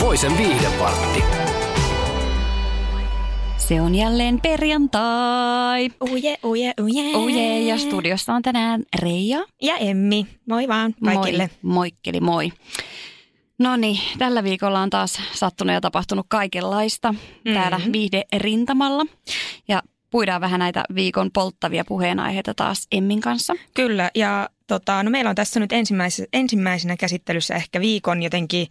Voisen viihdepartti. Se on jälleen perjantai. Uje, uje, uje. Uje, ja studiossa on tänään Reija. Ja Emmi. Moi vaan kaikille. Moi, moikkeli moi. No niin, tällä viikolla on taas sattunut ja tapahtunut kaikenlaista mm-hmm. täällä viihde-rintamalla. Ja puidaan vähän näitä viikon polttavia puheenaiheita taas Emmin kanssa. Kyllä, ja tota, no meillä on tässä nyt ensimmäisenä, ensimmäisenä käsittelyssä ehkä viikon jotenkin,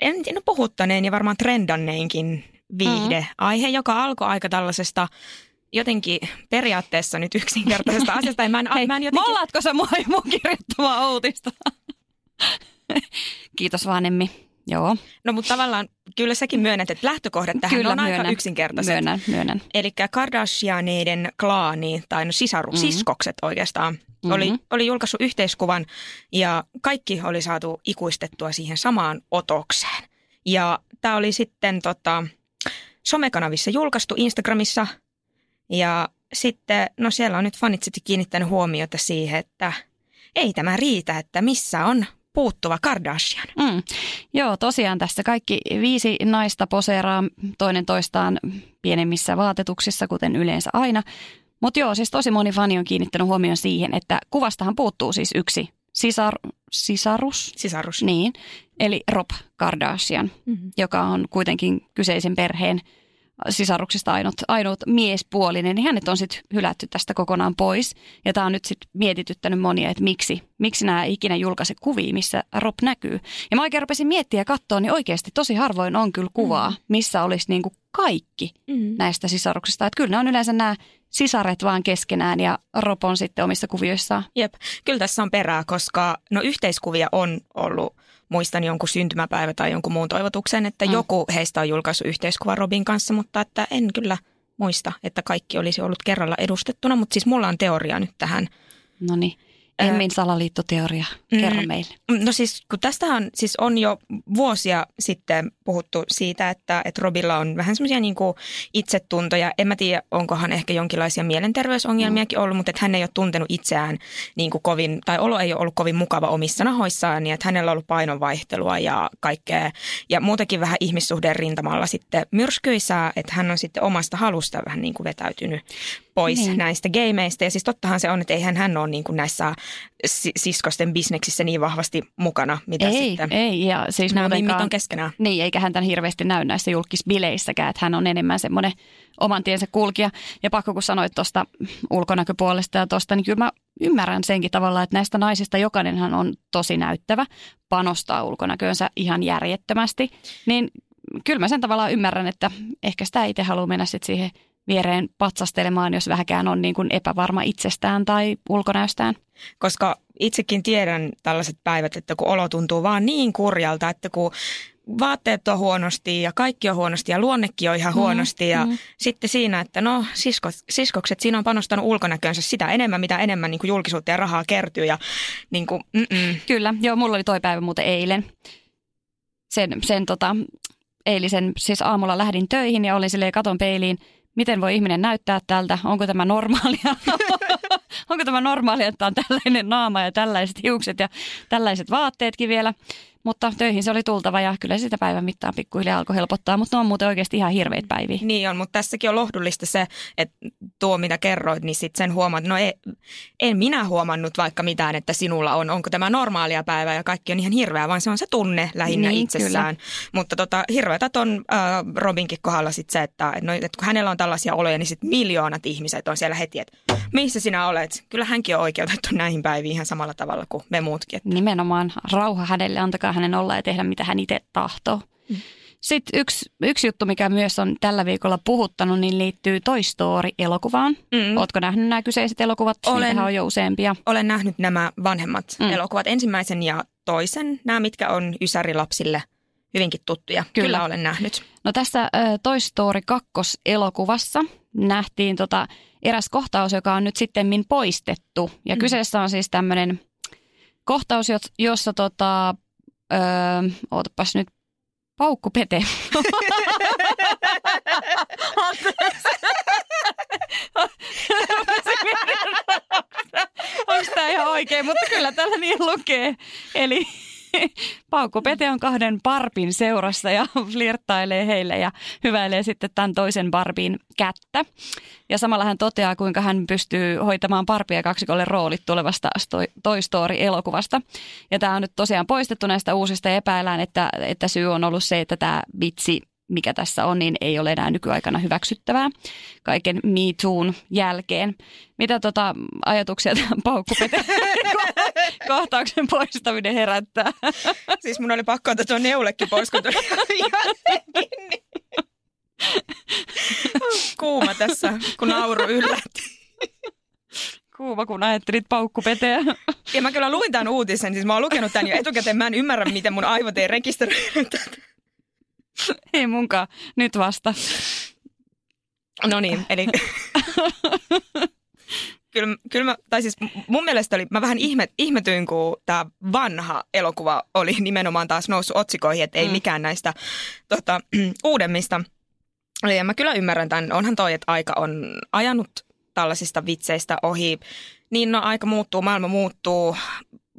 en tiedä, puhuttaneen ja varmaan trendanneenkin viihdeaihe, mm. joka alkoi aika tällaisesta jotenkin periaatteessa nyt yksinkertaisesta asiasta. Mä en, Hei, mä en jotenkin... mollaatko sä mua mun kirjoittamaa uutista? Kiitos vaan Emmi. Joo. No mutta tavallaan kyllä säkin myönnät, että lähtökohdat tähän Kyllä, on myönnän. aika yksinkertaiset. Myönnän, myönnän. Eli Kardashianeiden klaani, tai no sisaru, mm-hmm. siskokset oikeastaan, mm-hmm. oli, oli julkaissut yhteiskuvan ja kaikki oli saatu ikuistettua siihen samaan otokseen. Ja tämä oli sitten tota, somekanavissa julkaistu Instagramissa ja sitten, no siellä on nyt fanit sitten kiinnittänyt huomiota siihen, että ei tämä riitä, että missä on puuttuva Kardashian. Mm. Joo, tosiaan tässä kaikki viisi naista poseeraa toinen toistaan pienemmissä vaatetuksissa, kuten yleensä aina. Mutta joo, siis tosi moni fani on kiinnittänyt huomioon siihen, että kuvastahan puuttuu siis yksi sisar, sisarus. Sisarus. Niin, eli Rob Kardashian, mm-hmm. joka on kuitenkin kyseisen perheen sisaruksista ainut, ainut miespuolinen, niin hänet on sitten hylätty tästä kokonaan pois. Ja tämä on nyt sitten mietityttänyt monia, että miksi, miksi nämä ikinä julkaise kuvia, missä Rob näkyy. Ja mä oikein rupesin miettiä ja katsoa, niin oikeasti tosi harvoin on kyllä kuvaa, missä olisi niinku kaikki Mm. näistä sisaruksista. Että kyllä ne on yleensä nämä sisaret vaan keskenään ja Rob on sitten omissa kuvioissaan. Jep, kyllä tässä on perää, koska no yhteiskuvia on ollut, muistan jonkun syntymäpäivä tai jonkun muun toivotuksen, että Mm. joku heistä on julkaissut yhteiskuvan Robin kanssa, mutta että en kyllä muista, että kaikki olisi ollut kerralla edustettuna, mutta siis mulla on teoria nyt tähän. No niin. Emmin salaliittoteoria, kerro Mm. meille. No siis, kun tästähän siis on jo vuosia sitten puhuttu siitä, että, että Robilla on vähän semmoisia niin itsetuntoja. En mä tiedä, onkohan ehkä jonkinlaisia mielenterveysongelmiakin ollut, mutta että hän ei ole tuntenut itseään niin kuin kovin, tai olo ei ole ollut kovin mukava omissa nahoissaan, niin että hänellä on ollut painonvaihtelua ja kaikkea. Ja muutenkin vähän ihmissuhteen rintamalla sitten myrskyisää, että hän on sitten omasta halusta vähän niin kuin vetäytynyt pois Niin. näistä gameista. Ja siis tottahan se on, että eihän hän ole niin kuin näissä siskosten bisneksissä niin vahvasti mukana, mitä Ei, sitten ei. Ja siis nämä mimmit on keskenään. niin, eikä hän tämän hirveästi näy näissä julkisbileissäkään, että hän on enemmän semmoinen oman tiensä kulkija. Ja pakko kun sanoit tuosta ulkonäköpuolesta ja tuosta, niin kyllä mä ymmärrän senkin tavalla, että näistä naisista jokainenhan on tosi näyttävä, panostaa ulkonäköönsä ihan järjettömästi. Niin kyllä mä sen tavallaan ymmärrän, että ehkä sitä itse haluaa mennä sitten siihen viereen patsastelemaan, jos vähäkään on niin kuin epävarma itsestään tai ulkonäöstään. Koska itsekin tiedän tällaiset päivät, että kun olo tuntuu vaan niin kurjalta, että kun vaatteet on huonosti ja kaikki on huonosti ja luonnekin on ihan huonosti. Ja mm. sitten siinä, että no siskot, siskokset, siinä on panostanut ulkonäkönsä sitä enemmän, mitä enemmän niin kuin julkisuutta ja rahaa kertyy. Ja niin kuin, mm-mm. Kyllä, joo, mulla oli toi päivä muuten eilen. Sen, sen tota, eilisen, siis aamulla lähdin töihin ja olin silleen katon peiliin, miten voi ihminen näyttää tältä, onko tämä normaalia, onko tämä normaalia, että on tällainen naama ja tällaiset hiukset ja tällaiset vaatteetkin vielä. Mutta töihin se oli tultava ja kyllä sitä päivän mittaan pikkuhiljaa alkoi helpottaa, mutta ne on muuten oikeasti ihan hirveitä päiviä. Niin on, mutta tässäkin on lohdullista se, että tuo mitä kerroit, niin sitten sen huomaat, no ei, en minä huomannut vaikka mitään, että sinulla on, onko tämä normaalia päivää ja kaikki on ihan hirveää, vaan se on se tunne lähinnä Niin, itsessään. Kyllä. Mutta tota, hirveätä on äh, Robinkin kohdalla sit se, että, no, että kun hänellä on tällaisia oloja, niin sitten miljoonat ihmiset on siellä heti, että missä sinä olet? Kyllä hänkin on oikeutettu näihin päiviin ihan samalla tavalla kuin me muutkin. Että Nimenomaan rauha hänelle, antakaa hänen olla ja tehdä mitä hän itse tahtoo. Mm. Sitten yksi, yksi juttu, mikä myös on tällä viikolla puhuttanut, niin liittyy Toy Story-elokuvaan. Mm. Oletko nähnyt nämä kyseiset elokuvat? Olen. Niitähän on jo useampia. Olen nähnyt nämä vanhemmat Mm. elokuvat, ensimmäisen ja toisen, nämä mitkä on ysärilapsille hyvinkin tuttuja. Kyllä, Kyllä olen nähnyt. No tässä äh, Toy Story 2 elokuvassa nähtiin tota eräs kohtaus, joka on nyt sitten poistettu. Ja mm. kyseessä on siis tämmöinen kohtaus, jossa tota, öö, ootapas nyt Paukku Pete. Onko tämä ihan oikein, mutta kyllä täällä niin lukee. Eli Paukku Pete on kahden Barbin seurassa ja flirttailee heille ja hyväilee sitten tämän toisen Barbin kättä. Ja samalla hän toteaa, kuinka hän pystyy hoitamaan Barbie kaksikolle roolit tulevasta Toy Story-elokuvasta. Ja tämä on nyt tosiaan poistettu näistä uusista ja epäillään, että, että syy on ollut se, että tämä vitsi mikä tässä on, niin ei ole enää nykyaikana hyväksyttävää kaiken Me Toon jälkeen. Mitä tota ajatuksia tämän paukkupete kohtauksen poistaminen herättää? Siis mun oli pakko ottaa tuo neulekki pois, kun tuli Kuuma tässä, kun nauru yllätti. Kuuma, kun ajattelit paukkupeteä. Ja mä kyllä luin tämän uutisen, siis mä oon lukenut tämän jo etukäteen. Mä en ymmärrä, miten mun aivot ei rekisteröinyt Ei munkaan, nyt vasta. No niin, eli kyllä, kyllä mä, tai siis mun mielestä oli, mä vähän ihme, ihmetyin, kun tämä vanha elokuva oli nimenomaan taas noussut otsikoihin, että ei mm. mikään näistä tota, uudemmista. Ja mä kyllä ymmärrän tämän, onhan toi, että aika on ajanut tällaisista vitseistä ohi. Niin no aika muuttuu, maailma muuttuu.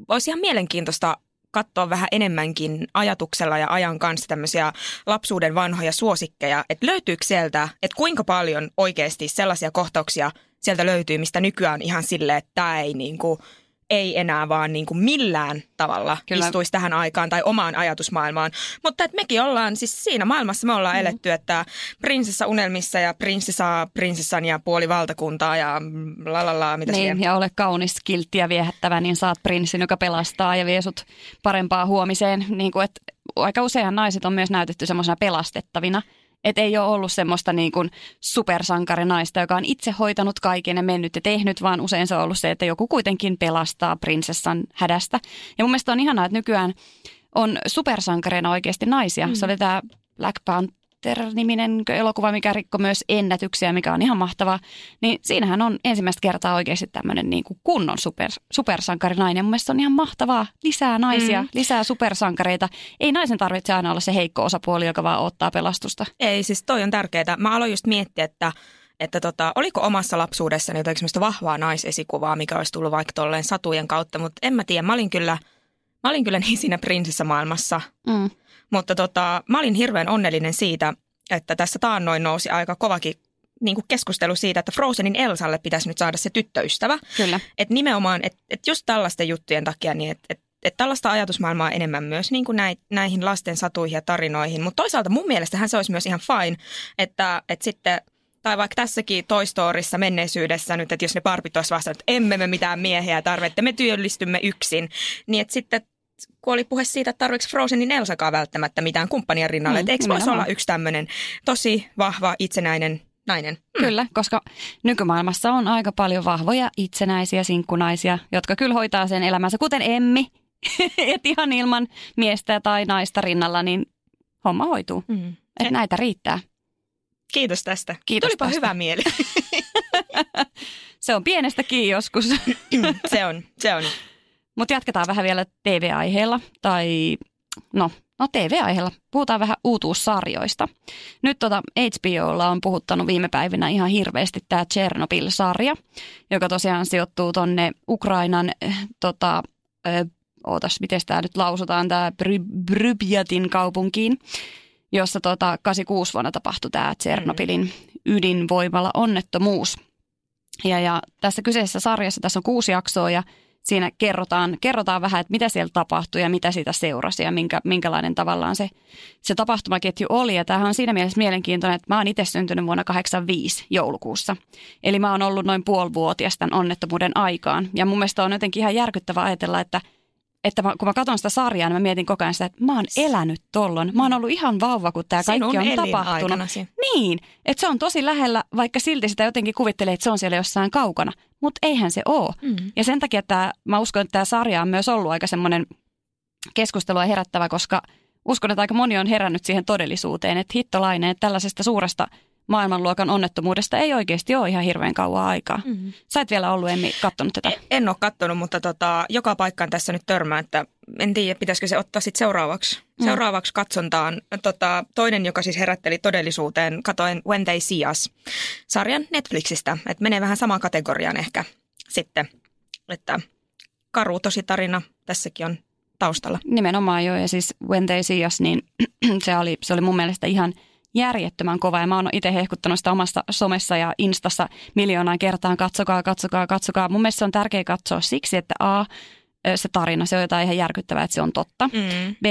Olisi ihan mielenkiintoista katsoa vähän enemmänkin ajatuksella ja ajan kanssa tämmöisiä lapsuuden vanhoja suosikkeja, että löytyykö sieltä, että kuinka paljon oikeasti sellaisia kohtauksia sieltä löytyy, mistä nykyään ihan silleen, että tämä ei niin kuin – ei enää vaan niin kuin millään tavalla Kyllä. istuisi tähän aikaan tai omaan ajatusmaailmaan. Mutta että mekin ollaan, siis siinä maailmassa me ollaan mm. eletty, että prinsessa unelmissa ja prinssi saa prinsessan ja puoli valtakuntaa ja lalala, mitä niin, siihen. ja ole kaunis, kiltti ja viehättävä, niin saat prinssin, joka pelastaa ja vie sut parempaa huomiseen. Niin kuin, että aika useinhan naiset on myös näytetty semmoisena pelastettavina – että ei ole ollut semmoista niin kuin supersankarinaista, joka on itse hoitanut kaiken ja mennyt ja tehnyt, vaan usein se on ollut se, että joku kuitenkin pelastaa prinsessan hädästä. Ja mun mielestä on ihanaa, että nykyään on supersankareina oikeasti naisia. Mm. Se oli tämä Black Panther Monster-niminen elokuva, mikä rikko myös ennätyksiä, mikä on ihan mahtavaa. Niin siinähän on ensimmäistä kertaa oikeasti tämmöinen niin kuin kunnon super, supersankarinainen. Mun mielestä on ihan mahtavaa. Lisää naisia, mm. lisää supersankareita. Ei naisen tarvitse aina olla se heikko osapuoli, joka vaan ottaa pelastusta. Ei, siis toi on tärkeää. Mä aloin just miettiä, että että tota, oliko omassa lapsuudessani jotain semmoista vahvaa naisesikuvaa, mikä olisi tullut vaikka tolleen satujen kautta, mutta en mä tiedä. Mä olin kyllä, mä olin kyllä niin siinä prinsessamaailmassa. Mm. Mutta tota, mä olin hirveän onnellinen siitä, että tässä taannoin nousi aika kovakin niin kuin keskustelu siitä, että Frozenin Elsalle pitäisi nyt saada se tyttöystävä. Kyllä. Että nimenomaan, että et just tällaisten juttujen takia, niin että et, et tällaista ajatusmaailmaa enemmän myös niin kuin näihin lasten satuihin ja tarinoihin. Mutta toisaalta mun mielestähän se olisi myös ihan fine, että, että sitten tai vaikka tässäkin Toy Storyssa menneisyydessä nyt, että jos ne parpit olisi vastannut, että emme me mitään miehiä tarvitse, me työllistymme yksin, niin että sitten kun oli puhe siitä, että tarvitsi Frozenin Elsakaan välttämättä mitään kumppania rinnalle. Mm, että eikö voisi olla yksi tämmöinen tosi vahva, itsenäinen nainen? Mm. Kyllä, koska nykymaailmassa on aika paljon vahvoja itsenäisiä sinkkunaisia, jotka kyllä hoitaa sen elämänsä, kuten Emmi. Et ihan ilman miestä tai naista rinnalla, niin homma hoituu. Mm. Että näitä riittää. Kiitos tästä. Kiitos Tulipa tästä. hyvä mieli. se on pienestäkin joskus. se on, se on. Mutta jatketaan vähän vielä TV-aiheella, tai no, no TV-aiheella. Puhutaan vähän uutuussarjoista. Nyt tota HBOlla on puhuttanut viime päivinä ihan hirveästi tämä Chernobyl-sarja, joka tosiaan sijoittuu tonne Ukrainan, äh, tota, äh, ootas, miten tämä nyt lausutaan, tämä Brybjatin kaupunkiin, jossa tota 86 vuonna tapahtui tämä Chernobylin ydinvoimalla onnettomuus. Ja, ja tässä kyseisessä sarjassa tässä on kuusi jaksoa ja siinä kerrotaan, kerrotaan vähän, että mitä siellä tapahtui ja mitä siitä seurasi ja minkä, minkälainen tavallaan se, se tapahtumaketju oli. Ja tämähän on siinä mielessä mielenkiintoinen, että mä oon itse syntynyt vuonna 85 joulukuussa. Eli mä oon ollut noin puolivuotias tämän onnettomuuden aikaan. Ja mun mielestä on jotenkin ihan järkyttävä ajatella, että että mä, kun mä katson sitä sarjaa, niin mä mietin koko ajan sitä, että mä oon elänyt tollon. Mä oon ollut ihan vauva, kun tämä kaikki on tapahtunut. Niin, että se on tosi lähellä, vaikka silti sitä jotenkin kuvittelee, että se on siellä jossain kaukana mutta eihän se ole. Mm. Ja sen takia että mä uskon, että tämä sarja on myös ollut aika semmoinen keskustelua herättävä, koska uskon, että aika moni on herännyt siihen todellisuuteen, että hittolainen, että tällaisesta suuresta maailmanluokan onnettomuudesta ei oikeasti ole ihan hirveän kauan aikaa. Mm-hmm. Sä et vielä ollut, Emmi, kattonut tätä. En ole kattonut, mutta tota, joka paikkaan tässä nyt törmää, että en tiedä, pitäisikö se ottaa sitten seuraavaksi. Mm. Seuraavaksi katsontaan tota, toinen, joka siis herätteli todellisuuteen, katoin When They See Us, sarjan Netflixistä. Että menee vähän samaan kategoriaan ehkä sitten, että karu tosi tarina tässäkin on taustalla. Nimenomaan joo, ja siis When They See Us, niin se oli, se oli mun mielestä ihan järjettömän kova. Ja mä oon itse hehkuttanut sitä omassa somessa ja Instassa miljoonaan kertaan. Katsokaa, katsokaa, katsokaa. Mun mielestä se on tärkeää katsoa siksi, että A, se tarina, se on jotain ihan järkyttävää, että se on totta. Mm. B,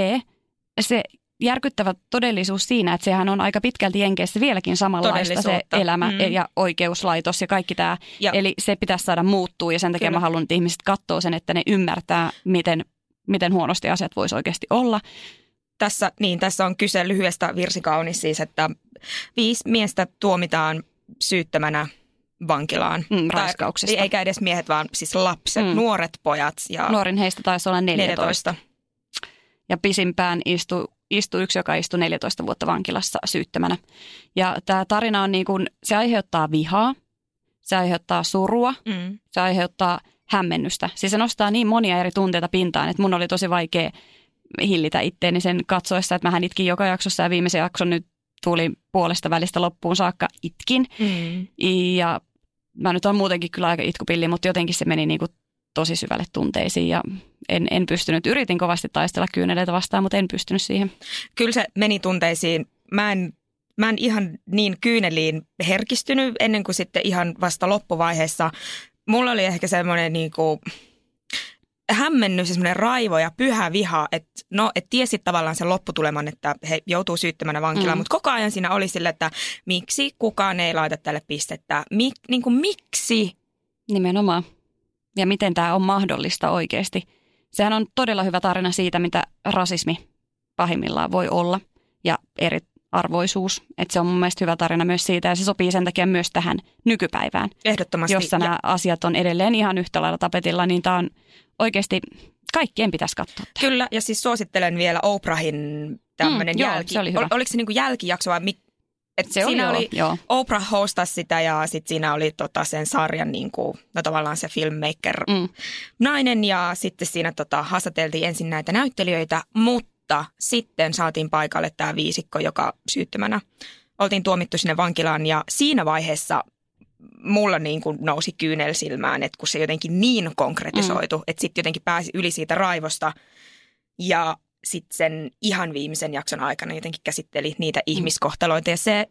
se järkyttävä todellisuus siinä, että sehän on aika pitkälti Jenkeissä vieläkin samanlaista se elämä mm. ja oikeuslaitos ja kaikki tämä. Ja. Eli se pitäisi saada muuttua ja sen takia Kyllä. mä haluan, että ihmiset katsoo sen, että ne ymmärtää, miten, miten huonosti asiat voisi oikeasti olla. Tässä, niin, tässä on kyse lyhyestä virsikaunis siis, että viisi miestä tuomitaan syyttämänä vankilaan. Mm, raiskauksesta. Tai, eikä edes miehet, vaan siis lapset, mm. nuoret pojat. Ja Nuorin heistä taisi olla 14. 14. Ja pisimpään istui istu yksi, joka istui 14 vuotta vankilassa syyttämänä. Ja tämä tarina on niin kuin, se aiheuttaa vihaa, se aiheuttaa surua, mm. se aiheuttaa hämmennystä. Siis se nostaa niin monia eri tunteita pintaan, että mun oli tosi vaikea hillitä itteeni sen katsoessa, että mähän itkin joka jaksossa ja viimeisen jakson nyt tuli puolesta välistä loppuun saakka itkin. Mm. Ja mä nyt on muutenkin kyllä aika itkupilli, mutta jotenkin se meni niin kuin tosi syvälle tunteisiin ja en, en pystynyt. Yritin kovasti taistella kyyneleitä vastaan, mutta en pystynyt siihen. Kyllä se meni tunteisiin. Mä en, mä en ihan niin kyyneliin herkistynyt ennen kuin sitten ihan vasta loppuvaiheessa. Mulla oli ehkä semmoinen niin kuin hämmennys ja semmoinen raivo ja pyhä viha, että no, et tiesi tavallaan sen lopputuleman, että he joutuu syyttämänä vankilaan, mm. mutta koko ajan siinä oli sille, että miksi kukaan ei laita tälle pistettä, Mik, niin kuin, miksi? Nimenomaan. Ja miten tämä on mahdollista oikeasti. Sehän on todella hyvä tarina siitä, mitä rasismi pahimmillaan voi olla ja eri arvoisuus. Että se on mun mielestä hyvä tarina myös siitä ja se sopii sen takia myös tähän nykypäivään. Ehdottomasti. Jossa nämä ja... asiat on edelleen ihan yhtä lailla tapetilla, niin tämä on oikeasti kaikkien pitäisi katsoa. Tämän. Kyllä, ja siis suosittelen vielä Oprahin tämmöinen mm, jälki. Joo, se oli hyvä. Ol, oliko se niin kuin jälkijakso vai mi- et se siinä oli, oli joo. Oprah hostasi sitä ja sitten siinä oli tota sen sarjan niin kuin, no tavallaan se filmmaker mm. nainen ja sitten siinä tota, haastateltiin ensin näitä näyttelijöitä, mutta sitten saatiin paikalle tämä viisikko, joka syyttömänä oltiin tuomittu sinne vankilaan ja siinä vaiheessa mulla niin kuin nousi kyynel silmään, että kun se jotenkin niin konkretisoitu, mm. että sitten jotenkin pääsi yli siitä raivosta ja sitten sen ihan viimeisen jakson aikana jotenkin käsitteli niitä mm. ihmiskohtaloita ja se,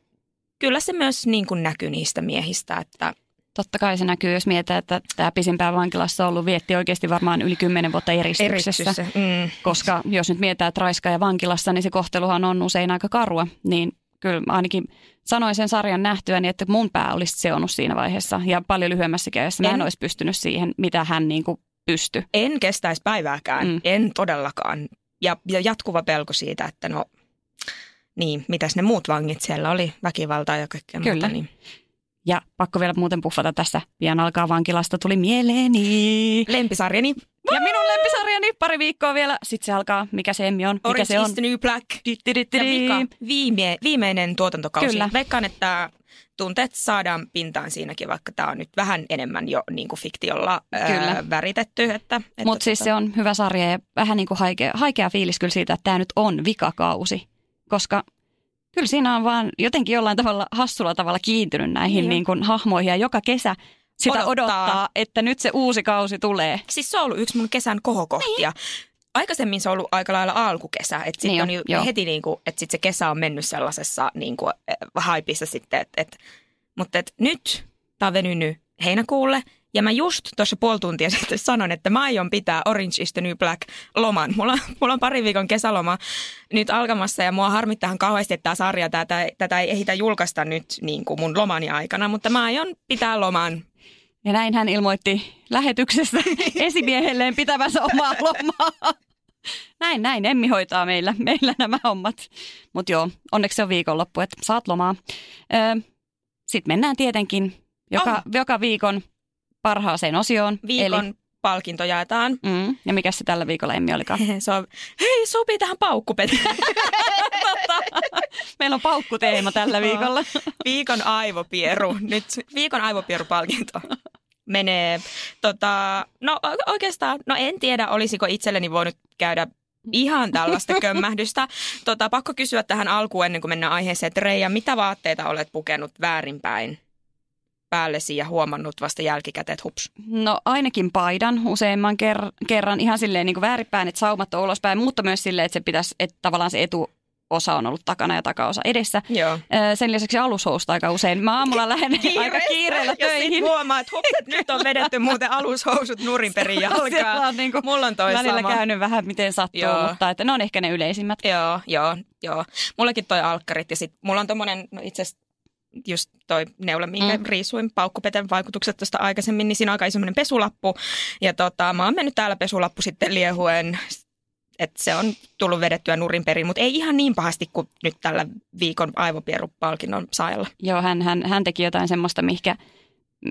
kyllä se myös niin kuin näkyy niistä miehistä, että Totta kai se näkyy, jos mietitään, että tämä pisimpään vankilassa ollut vietti oikeasti varmaan yli kymmenen vuotta eristyksessä. Mm. Koska jos nyt mietitään, että raiska ja vankilassa, niin se kohteluhan on usein aika karua. Niin kyllä ainakin sanoin sen sarjan nähtyäni, että mun pää olisi seonnut siinä vaiheessa. Ja paljon lyhyemmässä ajassa mä en olisi pystynyt siihen, mitä hän niin kuin pystyi. En kestäisi päivääkään, mm. en todellakaan ja, ja jatkuva pelko siitä, että no niin, mitäs ne muut vangit siellä oli, väkivaltaa ja kaikkea Kyllä. muuta. Niin. Ja pakko vielä muuten puffata tässä, pian alkaa vankilasta, tuli mieleeni. Lempisarjani. Ja minun lempisarjani pari viikkoa vielä, sitten se alkaa, mikä se emmi on, mikä Orange se on. is the new black. Ja vika, viime, viimeinen tuotantokausi. Kyllä. Veikkaan, että tunteet saadaan pintaan siinäkin, vaikka tämä on nyt vähän enemmän jo niin kuin fiktiolla kyllä. Ää, väritetty. Että, että Mutta siis tota... se on hyvä sarja ja vähän niin kuin haikea, haikea fiilis kyllä siitä, että tämä nyt on vikakausi, koska kyllä siinä on vaan jotenkin jollain tavalla hassulla tavalla kiintynyt näihin niin. Niin kuin hahmoihin ja joka kesä sitä odottaa. odottaa, että nyt se uusi kausi tulee. Siis se on ollut yksi mun kesän kohokohtia. Niin aikaisemmin se on ollut aika lailla alkukesä, että sitten niin on jo, heti niin kuin, että sit se kesä on mennyt sellaisessa niin kuin, eh, haipissa sitten, että, että mutta että nyt tämä on venynyt heinäkuulle ja mä just tuossa puoli tuntia sitten sanon, että mä aion pitää Orange is the New Black loman. Mulla, mulla on pari viikon kesäloma nyt alkamassa ja mua harmittaa kauheasti, että tämä sarja, tätä, tätä ei ehitä julkaista nyt niin kuin mun lomani aikana, mutta mä aion pitää loman ja näin hän ilmoitti lähetyksessä esimiehelleen pitävänsä omaa lomaa. Näin, näin. Emmi hoitaa meillä, meillä nämä hommat. Mutta joo, onneksi se on viikonloppu, että saat lomaa. Öö, Sitten mennään tietenkin joka, oh. joka viikon parhaaseen osioon. Viikon eli palkinto jaetaan. Mm. Ja mikä se tällä viikolla Emmi olikaan? Se on, hei, sopii tähän paukkupeteen. Meillä on paukkuteema tällä viikolla. viikon aivopieru. Nyt viikon aivopierupalkinto menee. Tota, no oikeastaan, no en tiedä, olisiko itselleni voinut käydä ihan tällaista kömmähdystä. Tota, pakko kysyä tähän alkuun ennen kuin mennään aiheeseen, että Reija, mitä vaatteita olet pukenut väärinpäin päällesi ja huomannut vasta jälkikäteen, että hups? No ainakin paidan useimman ker- kerran ihan silleen niin kuin väärinpäin, että saumat on ulospäin, mutta myös silleen, että se pitäisi, että tavallaan se etu osa on ollut takana ja takaosa edessä. Joo. Sen lisäksi alushousta aika usein. Mä aamulla lähden aika kiireellä töihin. Ja huomaa, että hups, että nyt on vedetty muuten alushousut nurin perin jalkaa. on niin kuin Mulla on toi välillä sama. käynyt vähän miten sattuu, Joo. mutta että ne on ehkä ne yleisimmät. Joo, joo, joo. Mullakin toi alkkarit ja sit mulla on tommonen, no itse asiassa just toi neula, minkä mm. riisuin paukkupeten vaikutukset tuosta aikaisemmin, niin siinä on aika pesulappu. Ja tota, mä oon mennyt täällä pesulappu sitten liehuen, että se on tullut vedettyä nurin perin, mutta ei ihan niin pahasti kuin nyt tällä viikon aivopierupalkinnon saajalla. Joo, hän, hän, hän teki jotain semmoista, mihkä,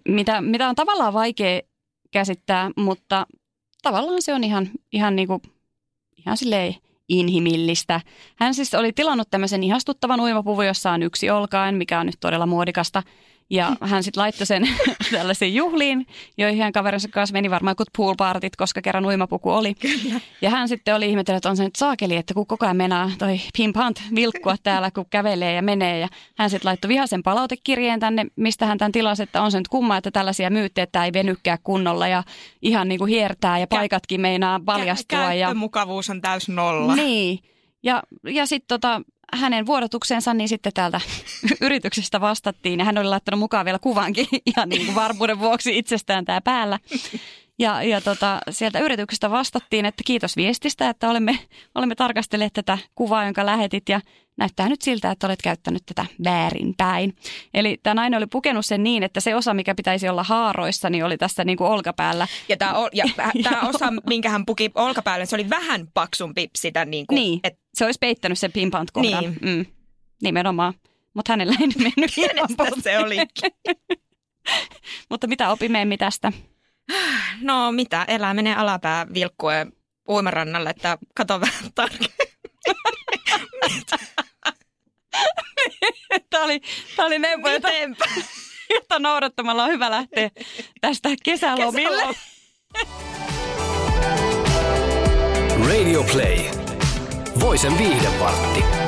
mitä, mitä on tavallaan vaikea käsittää, mutta tavallaan se on ihan, ihan, niinku, ihan silleen inhimillistä. Hän siis oli tilannut tämmöisen ihastuttavan uimapuvun, jossa on yksi olkaen, mikä on nyt todella muodikasta. Ja hän sitten laittoi sen tällaisiin juhliin, joihin hän kaverinsa kanssa meni varmaan kuin poolpartit, koska kerran uimapuku oli. Kyllä. Ja hän sitten oli ihmetellyt, että on se nyt saakeli, että kun koko ajan menää toi Pimp Hunt vilkkua täällä, kun kävelee ja menee. Ja hän sitten laittoi vihaisen palautekirjeen tänne, mistä hän tämän tilasi, että on se nyt kumma, että tällaisia myyttejä, että ei venykkää kunnolla ja ihan niin kuin hiertää ja paikatkin meinaa paljastua. Kä- ja käyttömukavuus on täys nolla. Niin. Ja, ja sitten tota, hänen vuodotuksensa, niin sitten täältä yrityksestä vastattiin. Ja hän oli laittanut mukaan vielä kuvankin ihan niin kuin varmuuden vuoksi itsestään tämä päällä. Ja, ja tota, sieltä yrityksestä vastattiin, että kiitos viestistä, että olemme, olemme tarkastelleet tätä kuvaa, jonka lähetit ja näyttää nyt siltä, että olet käyttänyt tätä väärinpäin. Eli tämä nainen oli pukenut sen niin, että se osa, mikä pitäisi olla haaroissa, niin oli tässä niin kuin olkapäällä. Ja tämä ja tää osa, minkä hän puki olkapäälle, se oli vähän paksumpi sitä niin kuin, Niin, et, se olisi peittänyt sen pimpant kohdan. Niin. Mm, nimenomaan. Mutta hänellä ei nyt mennyt kenestä se oli. Mutta mitä opimme tästä? No mitä, elää menee alapää vilkkuen uimarannalle, että kato vähän tarkemmin. Tämä oli, tämä oli neuvo, jota, jota noudattamalla on hyvä lähteä tästä kesälomille. Kesälom- Radio Play. Voisen viihdevartti.